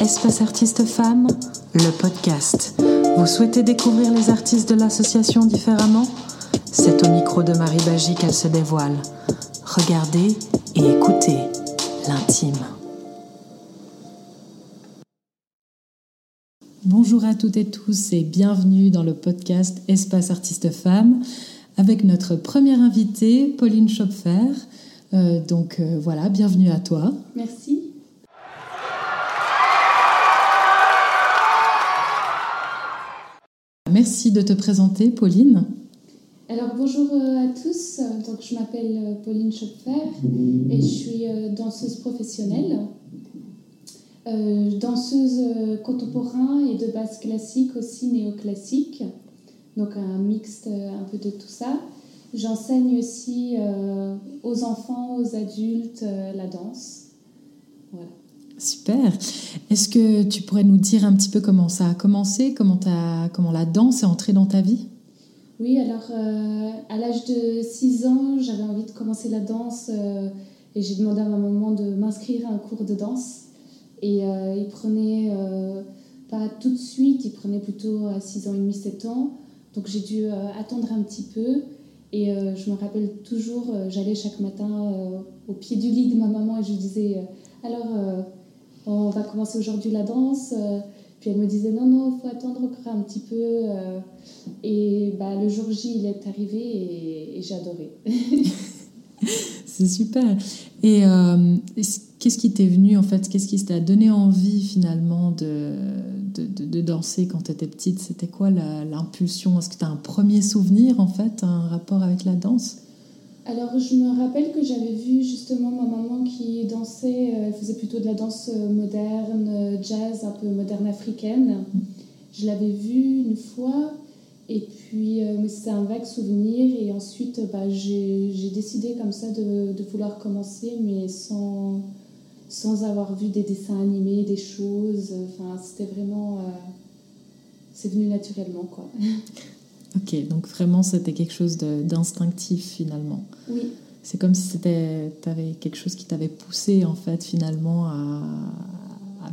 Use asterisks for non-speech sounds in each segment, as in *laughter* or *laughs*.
Espace Artistes Femmes, le podcast. Vous souhaitez découvrir les artistes de l'association différemment? C'est au micro de Marie Bagie qu'elle se dévoile. Regardez et écoutez l'intime. Bonjour à toutes et tous et bienvenue dans le podcast Espace Artistes Femmes avec notre première invitée, Pauline Schopfer. Euh, donc euh, voilà, bienvenue à toi. Merci. Merci de te présenter, Pauline. Alors bonjour euh, à tous, donc je m'appelle Pauline Schopfer et je suis danseuse professionnelle, danseuse contemporain et de base classique aussi néoclassique, donc un mixte un peu de tout ça. J'enseigne aussi aux enfants, aux adultes la danse. Voilà. Super. Est-ce que tu pourrais nous dire un petit peu comment ça a commencé, comment, comment la danse est entrée dans ta vie? Oui, alors euh, à l'âge de 6 ans, j'avais envie de commencer la danse euh, et j'ai demandé à ma maman de m'inscrire à un cours de danse. Et euh, il prenait pas tout de suite, il prenait plutôt à 6 ans et demi, 7 ans. Donc j'ai dû attendre un petit peu. Et je me rappelle toujours, j'allais chaque matin au pied du lit de ma maman et je disais alors on va commencer aujourd'hui la danse. Euh, puis elle me disait non, non, il faut attendre encore un petit peu. Euh. et bah, le jour J, il est arrivé et, j'ai adoré. *laughs* C'est super. Et euh, qu'est-ce qui t'est venu en fait? Qu'est-ce qui t'a donné envie finalement de, de, danser quand tu étais petite? C'était quoi l'impulsion? Est-ce que tu as un premier souvenir en fait, un rapport avec la danse? Alors, je me rappelle que j'avais vu justement ma maman qui dansait, euh, elle faisait plutôt de la danse euh, moderne, euh, jazz, un peu moderne africaine. Je l'avais vue une fois, et puis c'était un vague souvenir, et ensuite bah, j'ai décidé comme ça de, de, vouloir commencer, mais sans, sans avoir vu des dessins animés, des choses. Enfin, c'était vraiment. c'est venu naturellement, quoi. *laughs* Ok, donc vraiment c'était quelque chose d'instinctif finalement. Oui. C'est comme si avais quelque chose qui t'avait poussé en fait finalement à,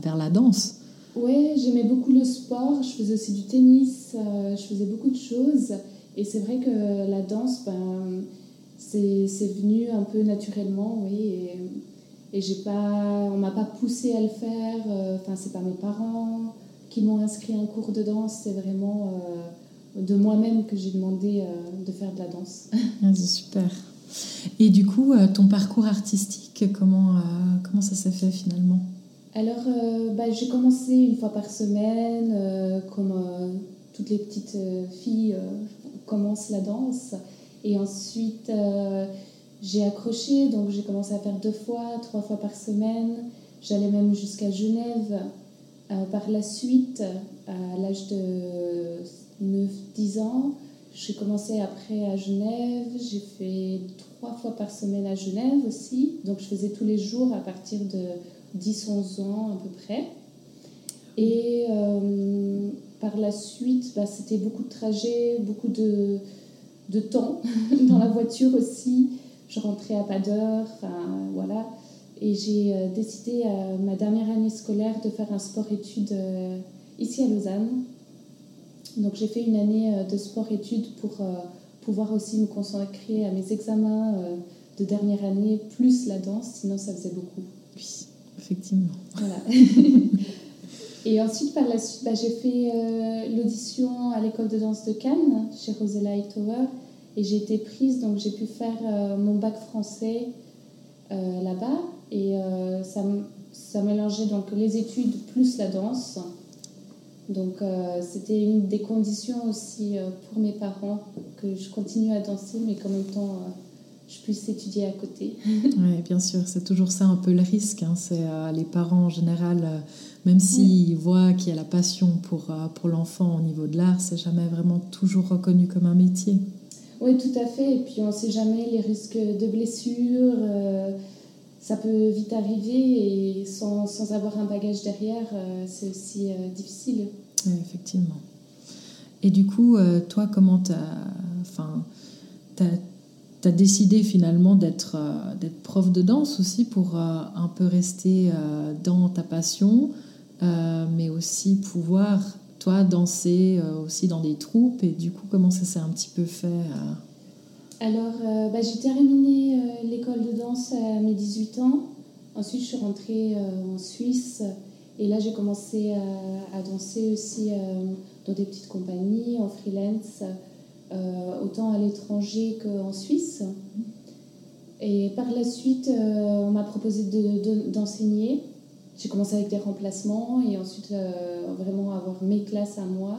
vers la danse. Oui, j'aimais beaucoup le sport, je faisais aussi du tennis, euh, je faisais beaucoup de choses. Et c'est vrai que la danse, ben, c'est venu un peu naturellement, oui. Et, et j'ai pas, on m'a pas poussé à le faire. Euh, enfin, c'est pas mes parents qui m'ont inscrit à un cours de danse. C'est vraiment euh, de moi-même que j'ai demandé euh, de faire de la danse. *laughs* Ah, c'est super. Et du coup, euh, ton parcours artistique, comment, euh, comment ça s'est fait finalement? Alors, bah, j'ai commencé une fois par semaine, comme toutes les petites filles commencent la danse. Et ensuite, j'ai accroché, donc j'ai commencé à faire deux fois, trois fois par semaine. J'allais même jusqu'à Genève. par la suite, à l'âge de 9-10 ans. J'ai commencé après à Genève, j'ai fait trois fois par semaine à Genève aussi. Donc je faisais tous les jours à partir de 10-11 ans à peu près. Et euh, par la suite, bah, c'était beaucoup de trajets, beaucoup de, de temps *laughs* dans la voiture aussi. Je rentrais à pas d'heure, voilà. Et j'ai euh, décidé à ma dernière année scolaire de faire un sport-études euh, ici à Lausanne. Donc j'ai fait une année euh, de sport-études pour euh, pouvoir aussi me consacrer à mes examens euh, de dernière année, plus la danse, sinon ça faisait beaucoup. Oui, effectivement. Voilà. *laughs* Et ensuite, par la suite, bah, j'ai fait l'audition à l'école de danse de Cannes, chez Rosella Hightower, et j'ai été prise, donc j'ai pu faire mon bac français là-bas. Et ça, ça mélangeait donc les études plus la danse. Donc euh, c'était une des conditions aussi euh, pour mes parents que je continue à danser, mais qu'en même temps euh, je puisse étudier à côté. *laughs* oui, bien sûr, c'est toujours ça un peu le risque. Hein. C'est les parents en général, même s'ils voient qu'il y a la passion pour, pour l'enfant au niveau de l'art, c'est jamais vraiment toujours reconnu comme un métier. Oui, tout à fait. Et puis on ne sait jamais les risques de blessures ça peut vite arriver et sans, sans avoir un bagage derrière, euh, c'est aussi euh, difficile. effectivement. Et du coup, euh, toi, comment tu as, as, décidé finalement d'être prof de danse aussi pour un peu rester dans ta passion mais aussi pouvoir, toi, danser aussi dans des troupes? Et du coup, comment ça s'est un petit peu fait Alors, bah, j'ai terminé l'école de danse à mes 18 ans. Ensuite, je suis rentrée en Suisse. Et là, j'ai commencé à, danser aussi dans des petites compagnies, en freelance, autant à l'étranger qu'en Suisse. Et par la suite, euh, on m'a proposé d'enseigner. De, J'ai commencé avec des remplacements et ensuite euh, vraiment avoir mes classes à moi.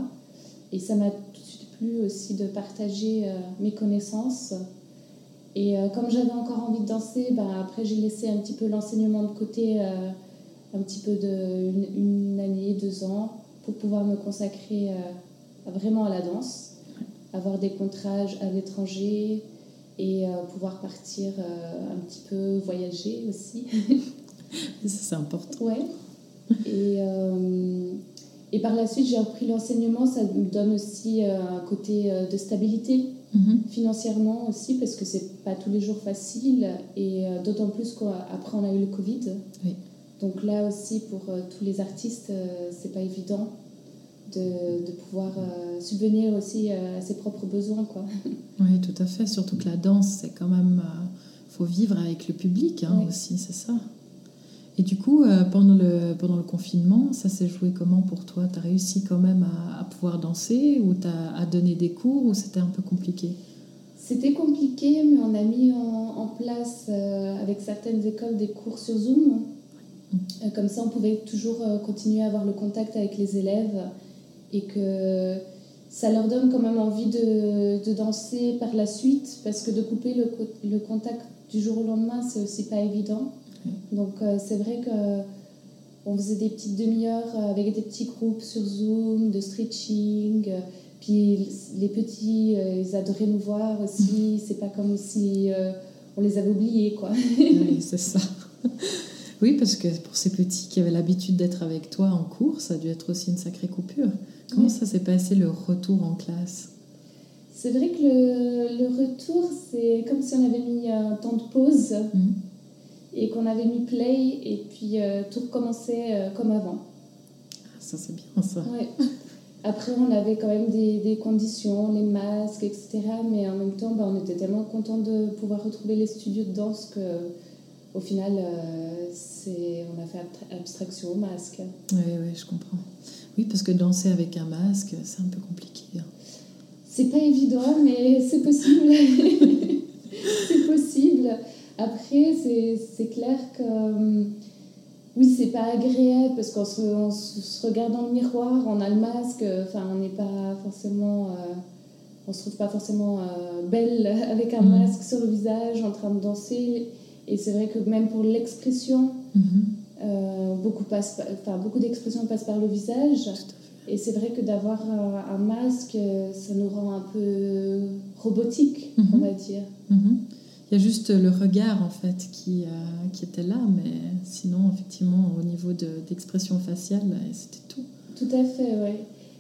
Et ça m'a plu aussi de partager euh, mes connaissances. Et comme j'avais encore envie de danser, bah, après j'ai laissé un petit peu l'enseignement de côté, un petit peu de une, année, deux ans, pour pouvoir me consacrer vraiment à la danse, avoir des contrats à l'étranger, et euh, pouvoir partir euh, un petit peu voyager aussi. *laughs* c'est important. Ouais. Et, euh, et par la suite, j'ai repris l'enseignement. Ça me donne aussi un côté de stabilité mhm. financièrement aussi, parce que c'est pas tous les jours facile. Et d'autant plus qu'après, on a eu le Covid. Oui. Donc là aussi, pour tous les artistes, c'est pas évident de, de pouvoir euh, subvenir aussi euh, à ses propres besoins. Quoi. *laughs* Oui, tout à fait. Surtout que la danse, c'est quand même. Il euh, faut vivre avec le public hein, aussi, c'est ça. Et du coup, pendant, le, pendant le confinement, ça s'est joué comment pour toi? Tu as réussi quand même à, pouvoir danser ou tu as à donner des cours ou c'était un peu compliqué? C'était compliqué, mais on a mis en, en place avec certaines écoles des cours sur Zoom. Comme ça, on pouvait toujours continuer à avoir le contact avec les élèves et que ça leur donne quand même envie de, de danser par la suite parce que de couper le, le contact du jour au lendemain, c'est aussi pas évident. Donc euh, c'est vrai que on faisait des petites demi-heures avec des petits groupes sur Zoom, de stretching. Puis les petits, euh, ils adoraient nous voir aussi. C'est pas comme si euh, on les avait oubliés, quoi. oui, *laughs* c'est ça. Oui, parce que pour ces petits qui avaient l'habitude d'être avec toi en cours, ça a dû être aussi une sacrée coupure. Comment ça s'est passé le retour en classe? C'est vrai que le, retour, c'est comme si on avait mis un temps de pause mhm. Et qu'on avait mis play et puis euh, tout recommençait euh, comme avant. Ah, ça, c'est bien ça. Après, on avait quand même des, conditions, les masques, etc. Mais en même temps, bah, on était tellement contents de pouvoir retrouver les studios de danse que au final, euh, c'est, on a fait abstraction au masque. Oui, oui, je comprends. Oui, parce que danser avec un masque, c'est un peu compliqué. Hein. C'est pas évident, mais c'est possible. *laughs* c'est possible. Après, c'est clair que euh, oui, c'est pas agréable parce qu'on se, se, regarde dans le miroir, on a le masque, enfin, on n'est pas forcément. Euh, on se trouve pas forcément belle *laughs* avec un mm. masque sur le visage en train de danser. Et c'est vrai que même pour l'expression, mhm. euh, beaucoup, passe, enfin, beaucoup d'expressions passent par le visage. Et c'est vrai que d'avoir un, masque, ça nous rend un peu robotique, on va dire. Il y a juste le regard, en fait, qui, euh, qui était là, mais sinon, effectivement, au niveau d'expression faciale, c'était tout. Tout à fait, oui.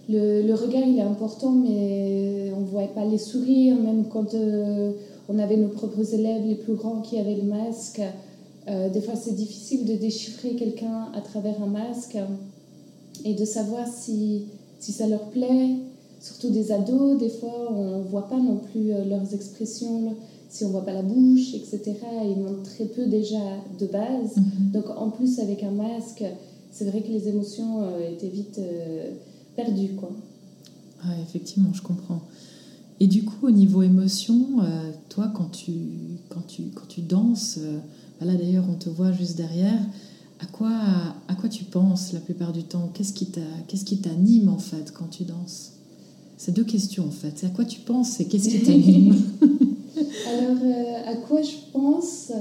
Le, le, regard, il est important, mais on ne voit pas les sourires, même quand... Euh, on avait nos propres élèves les plus grands qui avaient le masque. Euh, des fois, c'est difficile de déchiffrer quelqu'un à travers un masque et de savoir si, si ça leur plaît. Surtout des ados, des fois, on ne voit pas non plus leurs expressions, si on ne voit pas la bouche, etc. Ils montrent très peu déjà de base. Mhm. Donc, en plus, avec un masque, c'est vrai que les émotions euh, étaient vite perdues. Quoi. Effectivement, je comprends. Et du coup, au niveau émotion, euh, toi, quand tu, quand tu, quand tu danses, euh, bah là d'ailleurs, on te voit juste derrière, à quoi, à quoi tu penses la plupart du temps? Qu'est-ce qui t'anime en fait quand tu danses? C'est deux questions en fait. C'est à quoi tu penses et qu'est-ce qui t'anime? *laughs* *laughs* Alors, euh, à quoi je pense?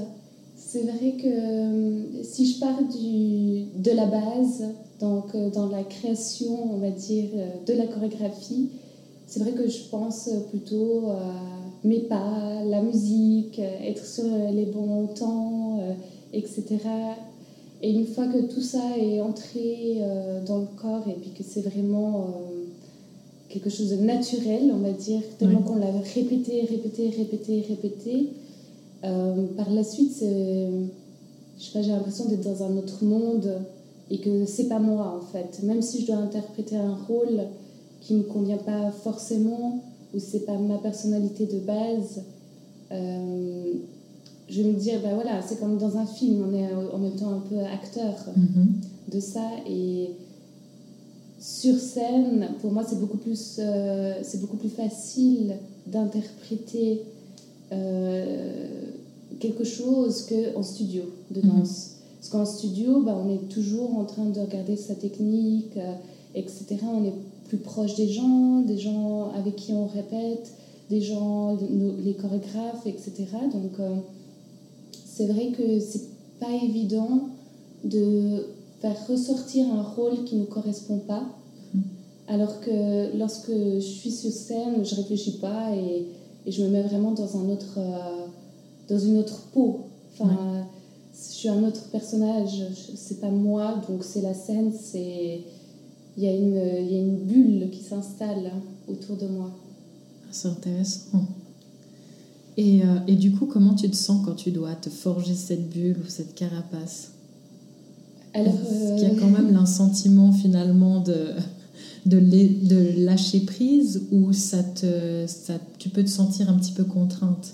C'est vrai que si je pars du, de la base, donc dans la création, on va dire, de la chorégraphie, c'est vrai que je pense plutôt à mes pas, la musique, être sur les bons temps, euh, etc. Et une fois que tout ça est entré euh, dans le corps et puis que c'est vraiment euh, quelque chose de naturel, on va dire, tellement qu'on l'a répété, répété, répété, répété, par la suite, je sais pas, j'ai l'impression d'être dans un autre monde et que c'est pas moi en fait. Même si je dois interpréter un rôle qui me convient pas forcément ou c'est pas ma personnalité de base, euh, je vais me dire bah voilà, c'est comme dans un film, on est en même temps un peu acteur Mhm. de ça et sur scène, pour moi, c'est beaucoup plus, euh, c'est beaucoup plus facile d'interpréter euh, quelque chose qu'en studio de Mhm. danse. Parce qu'en studio, bah, on est toujours en train de regarder sa technique, euh, etc. On est plus proche des gens, des gens avec qui on répète, des gens, nos- les chorégraphes, etc. Donc, c'est vrai que c'est pas évident de faire ressortir un rôle qui ne correspond pas. Alors que lorsque je suis sur scène, je réfléchis pas et, et je me mets vraiment dans, un autre, euh, dans une autre peau. Enfin, je suis un autre personnage, c'est pas moi, donc c'est la scène, c'est. Il y, a une, il y a une bulle qui s'installe autour de moi. Ah, C'est intéressant. Et, euh, et du coup, comment tu te sens quand tu dois te forger cette bulle ou cette carapace? Alors, Est-ce qu'il y a euh, quand même *laughs* un sentiment finalement de, de, lâcher prise ou ça te, ça, tu peux te sentir un petit peu contrainte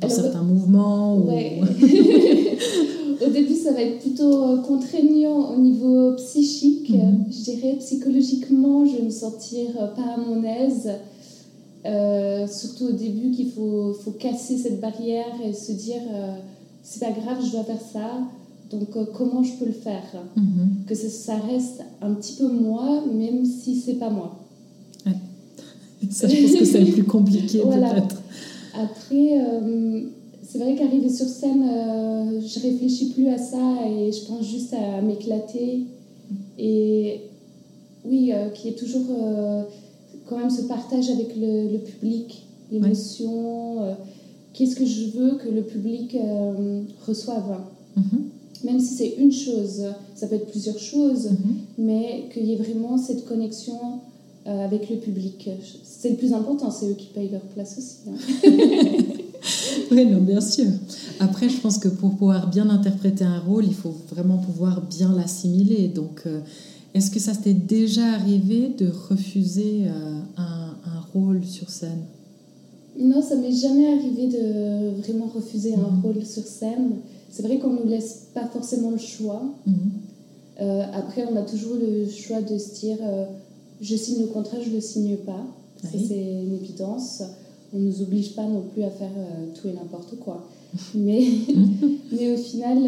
dans Alors, certains mouvements ou... Ouais. *laughs* *laughs* Au début, ça va être plutôt euh, contraignant au niveau psychique. Mhm. Je dirais psychologiquement, je vais me sentir euh, pas à mon aise. Euh, surtout au début, qu'il faut, faut casser cette barrière et se dire euh, c'est pas grave, je dois faire ça. Donc, euh, comment je peux le faire? Mhm. Que ça, ça reste un petit peu moi, même si c'est pas moi. *laughs* Ça, je pense que c'est le plus compliqué Voilà. peut-être. Après, euh, c'est vrai qu'arriver sur scène, euh, je réfléchis plus à ça et je pense juste à m'éclater. Et oui, qu'il y ait toujours quand même ce partage avec le, le public, l'émotion. euh, Qu'est-ce que je veux que le public euh, reçoive Mhm. Même si c'est une chose, ça peut être plusieurs choses, Mhm. mais qu'il y ait vraiment cette connexion euh, avec le public. C'est le plus important, c'est eux qui payent leur place aussi. hein. *laughs* Oui, non, bien sûr. Après, je pense que pour pouvoir bien interpréter un rôle, il faut vraiment pouvoir bien l'assimiler. Donc, euh, est-ce que ça t'est déjà arrivé de refuser euh, un, un rôle sur scène? Non, ça m'est jamais arrivé de vraiment refuser un Mhm. rôle sur scène. C'est vrai qu'on nous laisse pas forcément le choix. Mhm. Euh, après, on a toujours le choix de se dire euh, je signe le contrat, je le signe pas. Ça, Oui. c'est une évidence. On nous oblige pas non plus à faire euh, tout et n'importe quoi. *laughs* Mais, mais au final,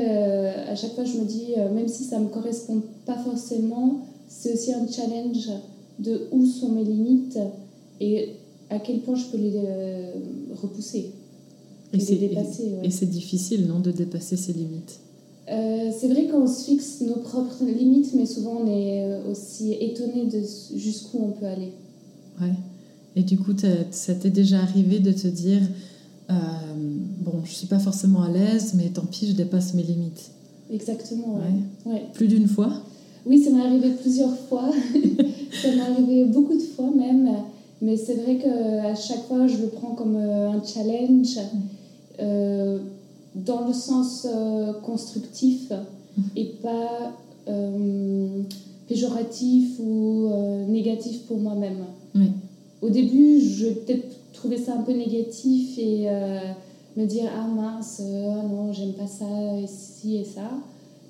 à chaque fois, je me dis, même si ça me correspond pas forcément, c'est aussi un challenge de où sont mes limites et à quel point je peux les repousser et, c'est- les dépasser. ouais. et c'est difficile, non, de dépasser ses limites. Euh, c'est vrai qu'on se fixe nos propres limites, mais souvent on est euh, aussi étonné de jusqu'où on peut aller. Ouais. Et du coup, ça t'est déjà arrivé de te dire euh, bon, je suis pas forcément à l'aise, mais tant pis, je dépasse mes limites. Exactement. ouais. Ouais. Plus d'une fois? Oui, ça m'est arrivé plusieurs fois. *laughs* ça m'est arrivé beaucoup de fois même. Mais c'est vrai qu'à chaque fois, je le prends comme un challenge euh, dans le sens euh, constructif et pas euh, péjoratif ou négatif pour moi-même. Oui. Au début, je peut-être trouver ça un peu négatif et me dire Ah mince, ah non, j'aime pas ça, ici et ça.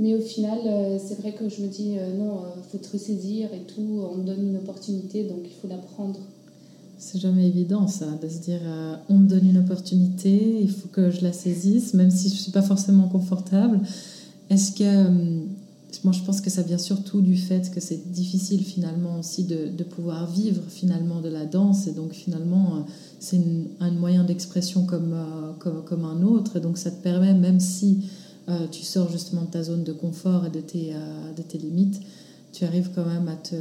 Mais au final, c'est vrai que je me dis non, euh, faut te ressaisir et tout. On me donne une opportunité, donc il faut la prendre. C'est jamais évident ça, de se dire euh, on me donne une opportunité, il faut que je la saisisse, même si je suis pas forcément confortable. Est-ce que euh, moi je pense que ça vient surtout du fait que c'est difficile finalement aussi de, de pouvoir vivre finalement de la danse et donc finalement euh, c'est un moyen d'expression comme, comme, comme un autre et donc ça te permet même si tu sors justement de ta zone de confort et de tes, de tes limites, tu arrives quand même à te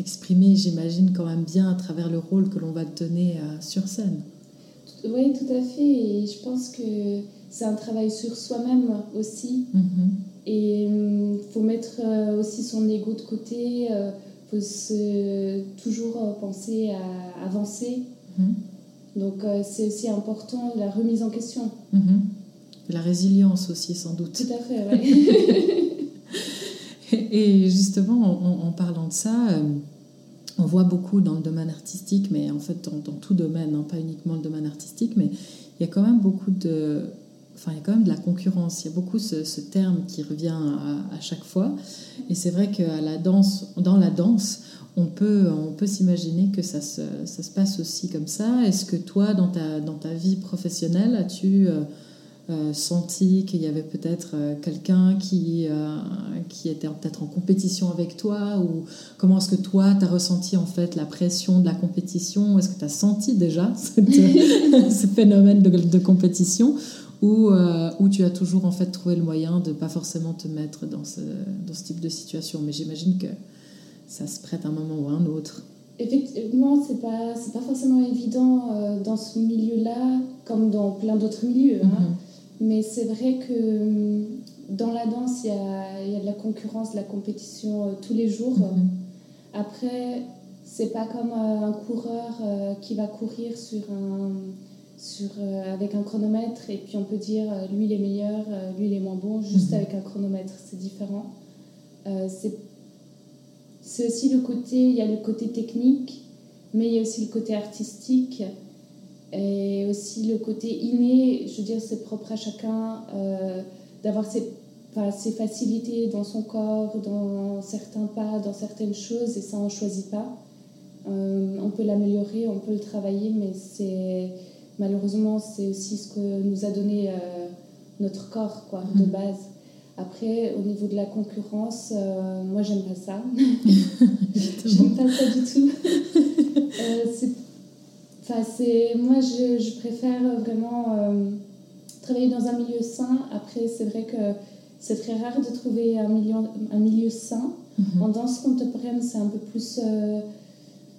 t'exprimer, j'imagine, quand même bien à travers le rôle que l'on va te donner euh, sur scène. Oui, tout à fait. Et je pense que c'est un travail sur soi-même aussi. Mhm. Et il faut mettre euh, aussi son ego de côté. Il faut se, toujours euh, penser à avancer. Mhm. Donc euh, c'est aussi important la remise en question. Mhm. La résilience aussi, sans doute. Tout à fait, oui. *laughs* Et justement, en, parlant de ça, on voit beaucoup dans le domaine artistique, mais en fait dans, tout domaine, hein, pas uniquement le domaine artistique, mais il y a quand même beaucoup de, enfin il y a quand même de la concurrence. Il y a beaucoup ce, terme qui revient à, chaque fois. Et c'est vrai que la danse, dans la danse, on peut, on peut s'imaginer que ça se, ça se, passe aussi comme ça. Est-ce que toi, dans ta, dans ta vie professionnelle, as-tu euh, euh, senti qu'il y avait peut-être euh, quelqu'un qui, qui était peut-être en compétition avec toi Ou comment est-ce que toi, tu as ressenti en fait la pression de la compétition? Est-ce que tu as senti déjà *laughs* ce phénomène de, de compétition ou, ou, tu as toujours en fait trouvé le moyen de pas forcément te mettre dans ce, dans ce type de situation? Mais j'imagine que ça se prête un moment ou un autre. Effectivement, c'est pas pas forcément évident euh, dans ce milieu-là, comme dans plein d'autres milieux. Hein. Mhm. Mais c'est vrai que hum, dans la danse, il y a, y a, de la concurrence, de la compétition euh, tous les jours. Mhm. Après, c'est pas comme euh, un coureur qui va courir sur un, sur, avec un chronomètre et puis on peut dire lui il est meilleur, lui il est moins bon, juste mhm. avec un chronomètre. C'est différent. c'est aussi le côté, il y a le côté technique, mais il y a aussi le côté artistique et aussi le côté inné, je veux dire, c'est propre à chacun euh, d'avoir ses, ses, facilités dans son corps, dans certains pas, dans certaines choses, et ça, on ne choisit pas. Euh, on peut l'améliorer, on peut le travailler, mais c'est malheureusement, c'est aussi ce que nous a donné euh, notre corps, quoi, de mmh. base. Après, au niveau de la concurrence, moi, j'aime pas ça. *laughs* *laughs* j'aime pas ça du tout. Euh, c'est, moi, je, je, préfère vraiment euh, travailler dans un milieu sain. Après, c'est vrai que c'est très rare de trouver un milieu, un milieu sain. Mhm. En danse contemporaine, c'est un peu plus... Euh,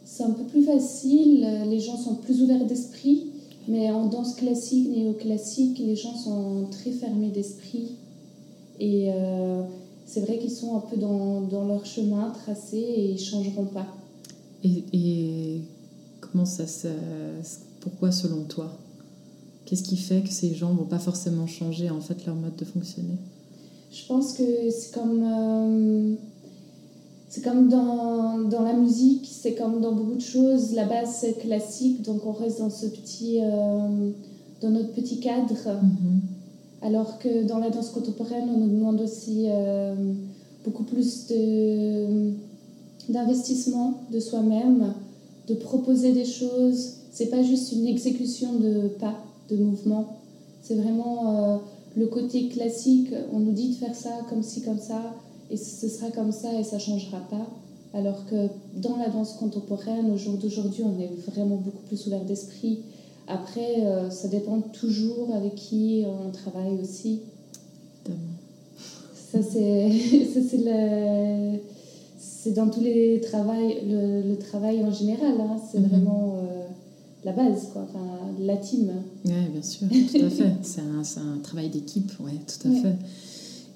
c'est un peu plus facile, les gens sont plus ouverts d'esprit, mais en danse classique, néoclassique, les gens sont très fermés d'esprit. Et euh, c'est vrai qu'ils sont un peu dans, dans, leur chemin tracé et ils ne changeront pas. Et, et, comment ça. Pourquoi selon toi? Qu'est-ce qui fait que ces gens ne vont pas forcément changer en fait leur mode de fonctionner? Je pense que c'est comme... Euh, c'est comme dans, dans, la musique, c'est comme dans beaucoup de choses. La base, c'est classique, donc on reste dans ce petit... Euh, dans notre petit cadre. Mm-hmm. Alors que dans la danse contemporaine, on nous demande aussi euh, beaucoup plus d'investissement de, soi-même, de proposer des choses. C'est pas juste une exécution de pas, de mouvement. C'est vraiment euh, le côté classique. On nous dit de faire ça comme ci, comme ça, et ce sera comme ça et ça changera pas. Alors que dans la danse contemporaine, au jour d'aujourd'hui, on est vraiment beaucoup plus ouvert d'esprit après, euh, ça dépend toujours avec qui on travaille aussi. Ça, c'est, *laughs* c'est dans tous les travails, le, travail en général. Hein. c'est mhm. vraiment euh, la base, quoi. Enfin, la team. Oui, bien sûr, tout à *laughs* fait. c'est, un, un, travail d'équipe, oui, tout à fait.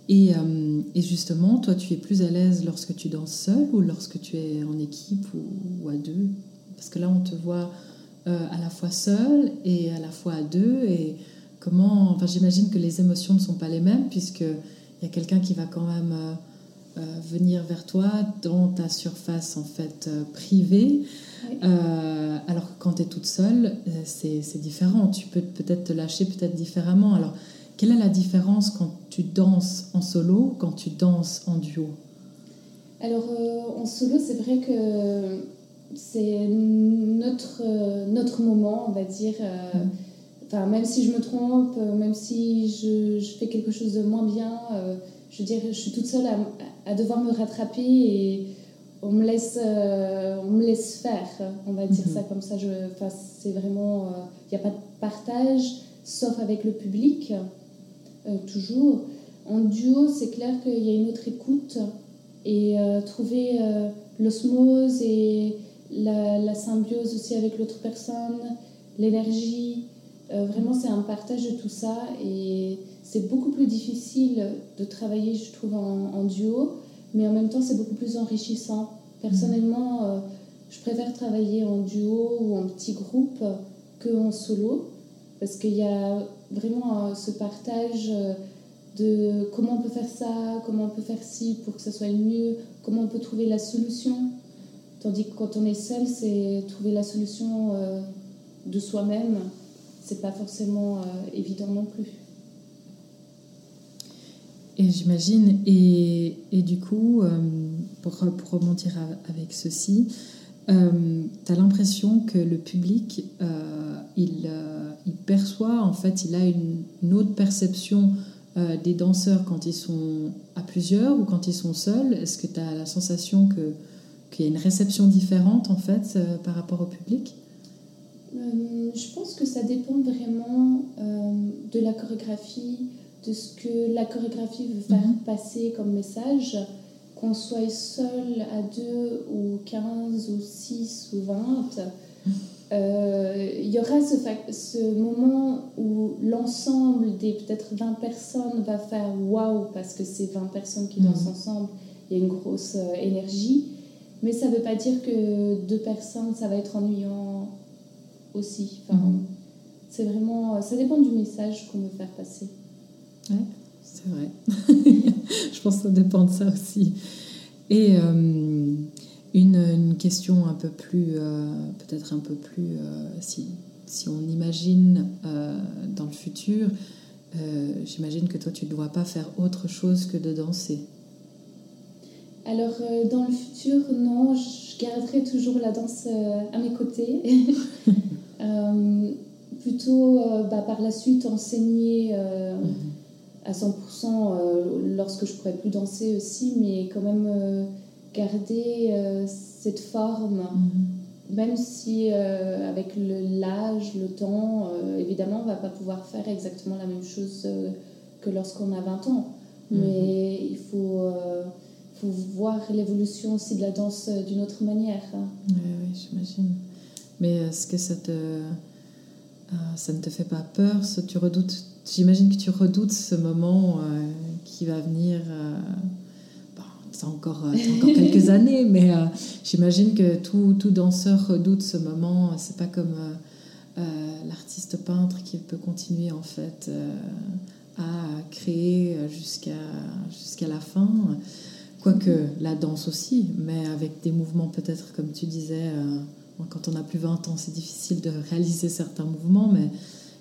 Et, euh, et, justement, toi, tu es plus à l'aise lorsque tu danses seul ou lorsque tu es en équipe ou, ou à deux? Parce que là, on te voit euh, à la fois seul et à la fois à deux et comment enfin j'imagine que les émotions ne sont pas les mêmes puisque il y a quelqu'un qui va quand même euh, venir vers toi dans ta surface en fait privée alors que quand tu es toute seule c'est différent tu peux peut-être te lâcher peut-être différemment alors quelle est la différence quand tu danses en solo quand tu danses en duo? Alors en solo c'est vrai que c'est notre, euh, notre moment, on va dire. Euh, mm. Enfin, même si je me trompe, euh, même si je, je fais quelque chose de moins bien, je veux dire, je suis toute seule à, à devoir me rattraper et on me laisse, on me laisse faire, on va dire mm-hmm. ça comme ça. C'est vraiment, il n'y a pas de partage, sauf avec le public, toujours. En duo, c'est clair qu'il y a une autre écoute et trouver l'osmose et la, symbiose aussi avec l'autre personne, l'énergie. Euh, vraiment, c'est un partage de tout ça et c'est beaucoup plus difficile de travailler, je trouve, en, duo, mais en même temps, c'est beaucoup plus enrichissant. Personnellement, euh, je préfère travailler en duo ou en petit groupe que en solo parce qu'il y a vraiment euh, ce partage de comment on peut faire ça, comment on peut faire ci pour que ça soit mieux, comment on peut trouver la solution. Tandis que quand on est seul, c'est trouver la solution euh, de soi-même. C'est pas forcément euh, évident non plus. Et j'imagine, et, et, du coup, euh, pour, pour rebondir avec ceci, euh, tu as l'impression que le public, euh, il, il, perçoit, en fait, il a une, autre perception des danseurs quand ils sont à plusieurs ou quand ils sont seuls? Est-ce que tu as la sensation qu'il y a une réception différente, en fait, par rapport au public? Je pense que ça dépend vraiment de la chorégraphie, de ce que la chorégraphie veut faire mhm. passer comme message, qu'on soit seul à 2 ou 15 ou 6 ou 20, euh, il y aura ce, ce moment où l'ensemble des peut-être 20 personnes va faire waouh parce que c'est 20 personnes qui dansent mhm. ensemble, il y a une grosse euh, énergie. Mais ça ne veut pas dire que deux personnes, ça va être ennuyant aussi. Enfin. C'est vraiment, ça dépend du message qu'on veut faire passer. Ouais, c'est vrai. *laughs* je pense que ça dépend de ça aussi. Et euh, une, une, question un peu plus, euh, peut-être un peu plus, euh, si, si, on imagine dans le futur, j'imagine que toi, tu ne dois pas faire autre chose que de danser. Alors, dans le futur, non, je garderai toujours la danse à mes côtés. *laughs* plutôt, bah, par la suite, enseigner. Mhm à 100% euh, lorsque je pourrais plus danser aussi, mais quand même euh, garder euh, cette forme, mhm. même si avec l'âge, le, temps, évidemment, on va pas pouvoir faire exactement la même chose que lorsqu'on a 20 ans. Mhm. Mais il faut, faut voir l'évolution aussi de la danse d'une autre manière. Hein. Oui, oui j'imagine. Mais est-ce que ça te, ça ne te fait pas peur Tu redoutes J'imagine que tu redoutes ce moment euh, qui va venir. Euh, bon, c'est encore, euh, encore *laughs* quelques années, mais j'imagine que tout, tout, danseur redoute ce moment. C'est pas comme l'artiste peintre qui peut continuer en fait à créer jusqu'à jusqu'à la fin. Quoique la danse aussi, mais avec des mouvements peut-être, comme tu disais, quand on a plus 20 ans, c'est difficile de réaliser certains mouvements, mais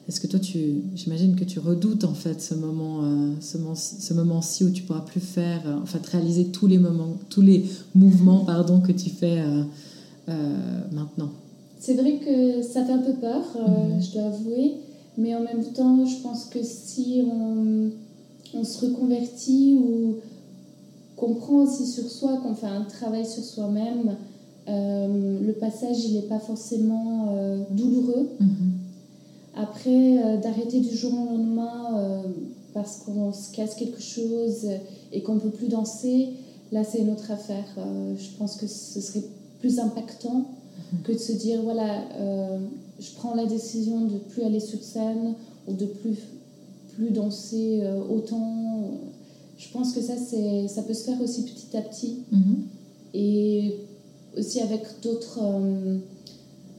est-ce que toi, tu, j'imagine que tu redoutes en fait ce moment, euh, ce, moment-ci où tu pourras plus faire, euh, en fait, réaliser tous les moments, tous les mouvements, pardon, que tu fais euh, maintenant? C'est vrai que ça fait un peu peur, mhm. je dois avouer, mais en même temps, je pense que si on, on se reconvertit ou qu'on prend aussi sur soi, qu'on fait un travail sur soi-même, le passage, il n'est pas forcément douloureux. Mhm. Après, euh, d'arrêter du jour au lendemain euh, parce qu'on se casse quelque chose et qu'on ne peut plus danser, là, c'est une autre affaire. Euh, je pense que ce serait plus impactant mhm. que de se dire, voilà, je prends la décision de plus aller sur scène ou de plus, plus danser autant. Je pense que ça, ça peut se faire aussi petit à petit. Mhm. Et aussi avec d'autres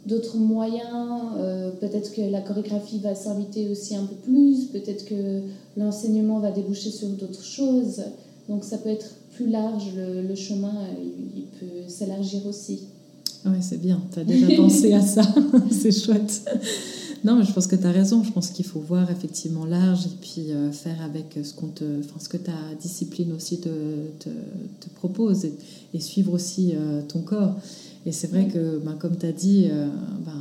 d'autres moyens. Euh, peut-être que la chorégraphie va s'inviter aussi un peu plus. Peut-être que l'enseignement va déboucher sur d'autres choses. Donc ça peut être plus large, le, chemin, il, peut s'élargir aussi. Oui, c'est bien. Tu as déjà pensé à ça. *laughs* c'est chouette. Non, mais je pense que tu as raison. Je pense qu'il faut voir effectivement large et puis euh, faire avec ce, qu'on te, enfin, ce que ta discipline aussi te, te, te propose et, suivre aussi euh, ton corps. Et c'est vrai que, ben, comme tu as dit, euh, ben,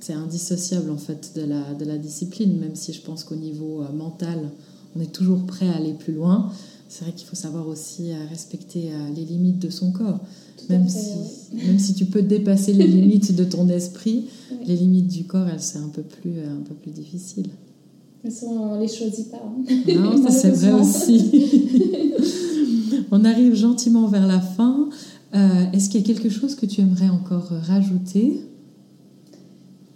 c'est indissociable en fait de la, de la discipline, même si je pense qu'au niveau euh, mental, on est toujours prêt à aller plus loin. C'est vrai qu'il faut savoir aussi euh, respecter les limites de son corps. même si, même si tu peux dépasser les *laughs* limites de ton esprit, les limites du corps, elles, c'est un, peu plus, un peu plus difficile. Mais ça, on ne les choisit pas. Hein. Non, ça c'est vrai aussi. *laughs* on arrive gentiment vers la fin. Euh, est-ce qu'il y a quelque chose que tu aimerais encore rajouter?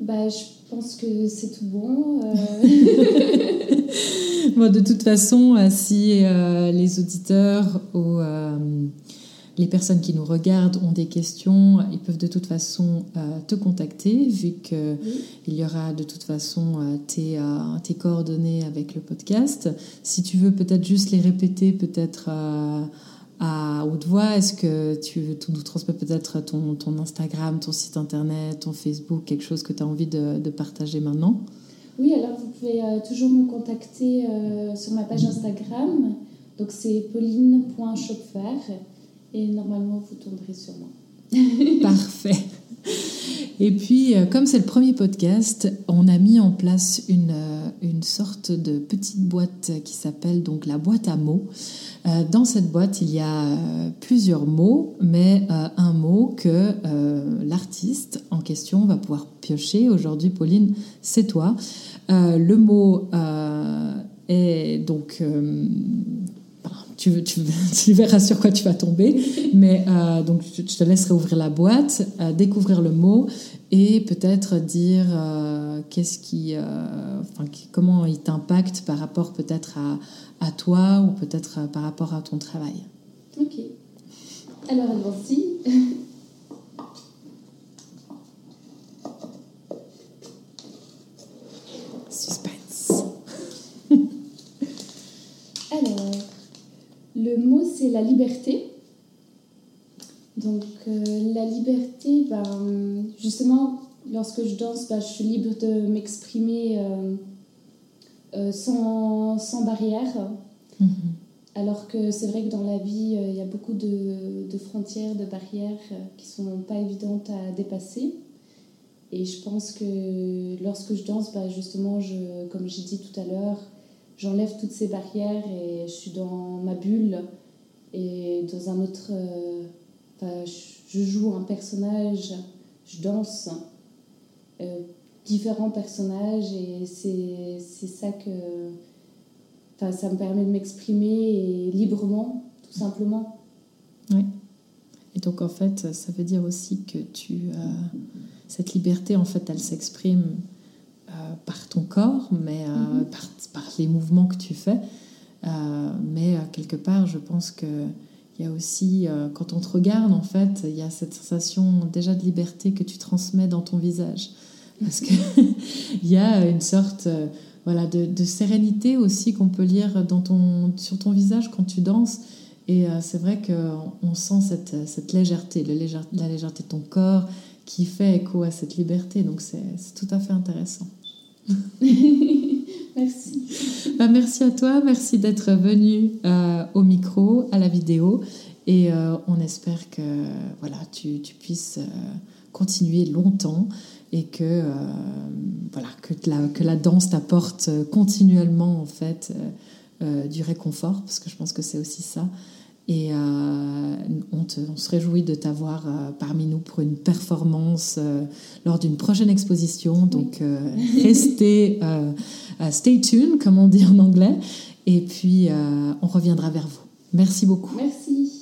Bah, Je pense que c'est tout bon. Euh. *laughs* De toute façon, euh, si les auditeurs ou les personnes qui nous regardent ont des questions, ils peuvent de toute façon te contacter, vu qu'il il y aura de toute façon tes, coordonnées avec le podcast. Si tu veux peut-être juste les répéter, peut-être à haute voix Est-ce que tu, nous transmets peut-être ton, Instagram, ton site internet, ton Facebook, quelque chose que tu as envie de, partager maintenant? Oui, alors vous pouvez euh, toujours me contacter euh, sur ma page Instagram. Donc c'est pauline.shopfer et normalement vous tomberez sur moi. *laughs* Parfait. Et puis, euh, comme c'est le premier podcast, on a mis en place une, une sorte de petite boîte qui s'appelle donc la boîte à mots. Euh, dans cette boîte, il y a euh, plusieurs mots, mais euh, un mot que l'artiste en question va pouvoir piocher. Aujourd'hui, Pauline, c'est toi. le mot est donc tu, tu, *laughs* tu, verras sur quoi tu vas tomber. Mais donc, je te laisserai ouvrir la boîte, découvrir le mot et peut-être dire qu'est-ce qui, comment il t'impacte par rapport peut-être à, toi ou peut-être euh, par rapport à ton travail. Ok. Alors allons-y. *laughs* Suspense. Alors, le mot c'est la liberté. Donc euh, la liberté, ben, justement, lorsque je danse, ben, je suis libre de m'exprimer. Euh, euh, sans, sans, barrière. Mhm. Alors que c'est vrai que dans la vie, il y a beaucoup de, de frontières, de barrières qui sont pas évidentes à dépasser. Et je pense que lorsque je danse, bah justement, je, comme j'ai dit tout à l'heure, j'enlève toutes ces barrières et je suis dans ma bulle. Et dans un autre... je joue un personnage, je danse différents personnages et c'est ça que enfin, ça me permet de m'exprimer librement tout simplement. Oui. Et donc en fait ça veut dire aussi que tu euh, cette liberté en fait elle s'exprime euh, par ton corps mais euh, mm-hmm. par, par, les mouvements que tu fais mais quelque part je pense que il y a aussi, quand on te regarde, en fait, il y a cette sensation déjà de liberté que tu transmets dans ton visage parce qu'il *laughs* y a une sorte euh, voilà, de, sérénité aussi qu'on peut lire dans ton, sur ton visage quand tu danses. Et euh, c'est vrai qu'on sent cette, cette légèreté, la légèreté de ton corps qui fait écho à cette liberté. Donc c'est tout à fait intéressant. *laughs* merci. Bah, merci à toi, merci d'être venu euh, au micro, à la vidéo. Et on espère que voilà, tu, puisses continuer longtemps et que, euh, voilà, que, la, que la danse t'apporte continuellement en fait euh, euh, du réconfort, parce que je pense que c'est aussi ça. Et on, on, se réjouit de t'avoir parmi nous pour une performance lors d'une prochaine exposition. Donc restez, stay tuned, comme on dit en anglais. Et puis on reviendra vers vous. Merci beaucoup. Merci.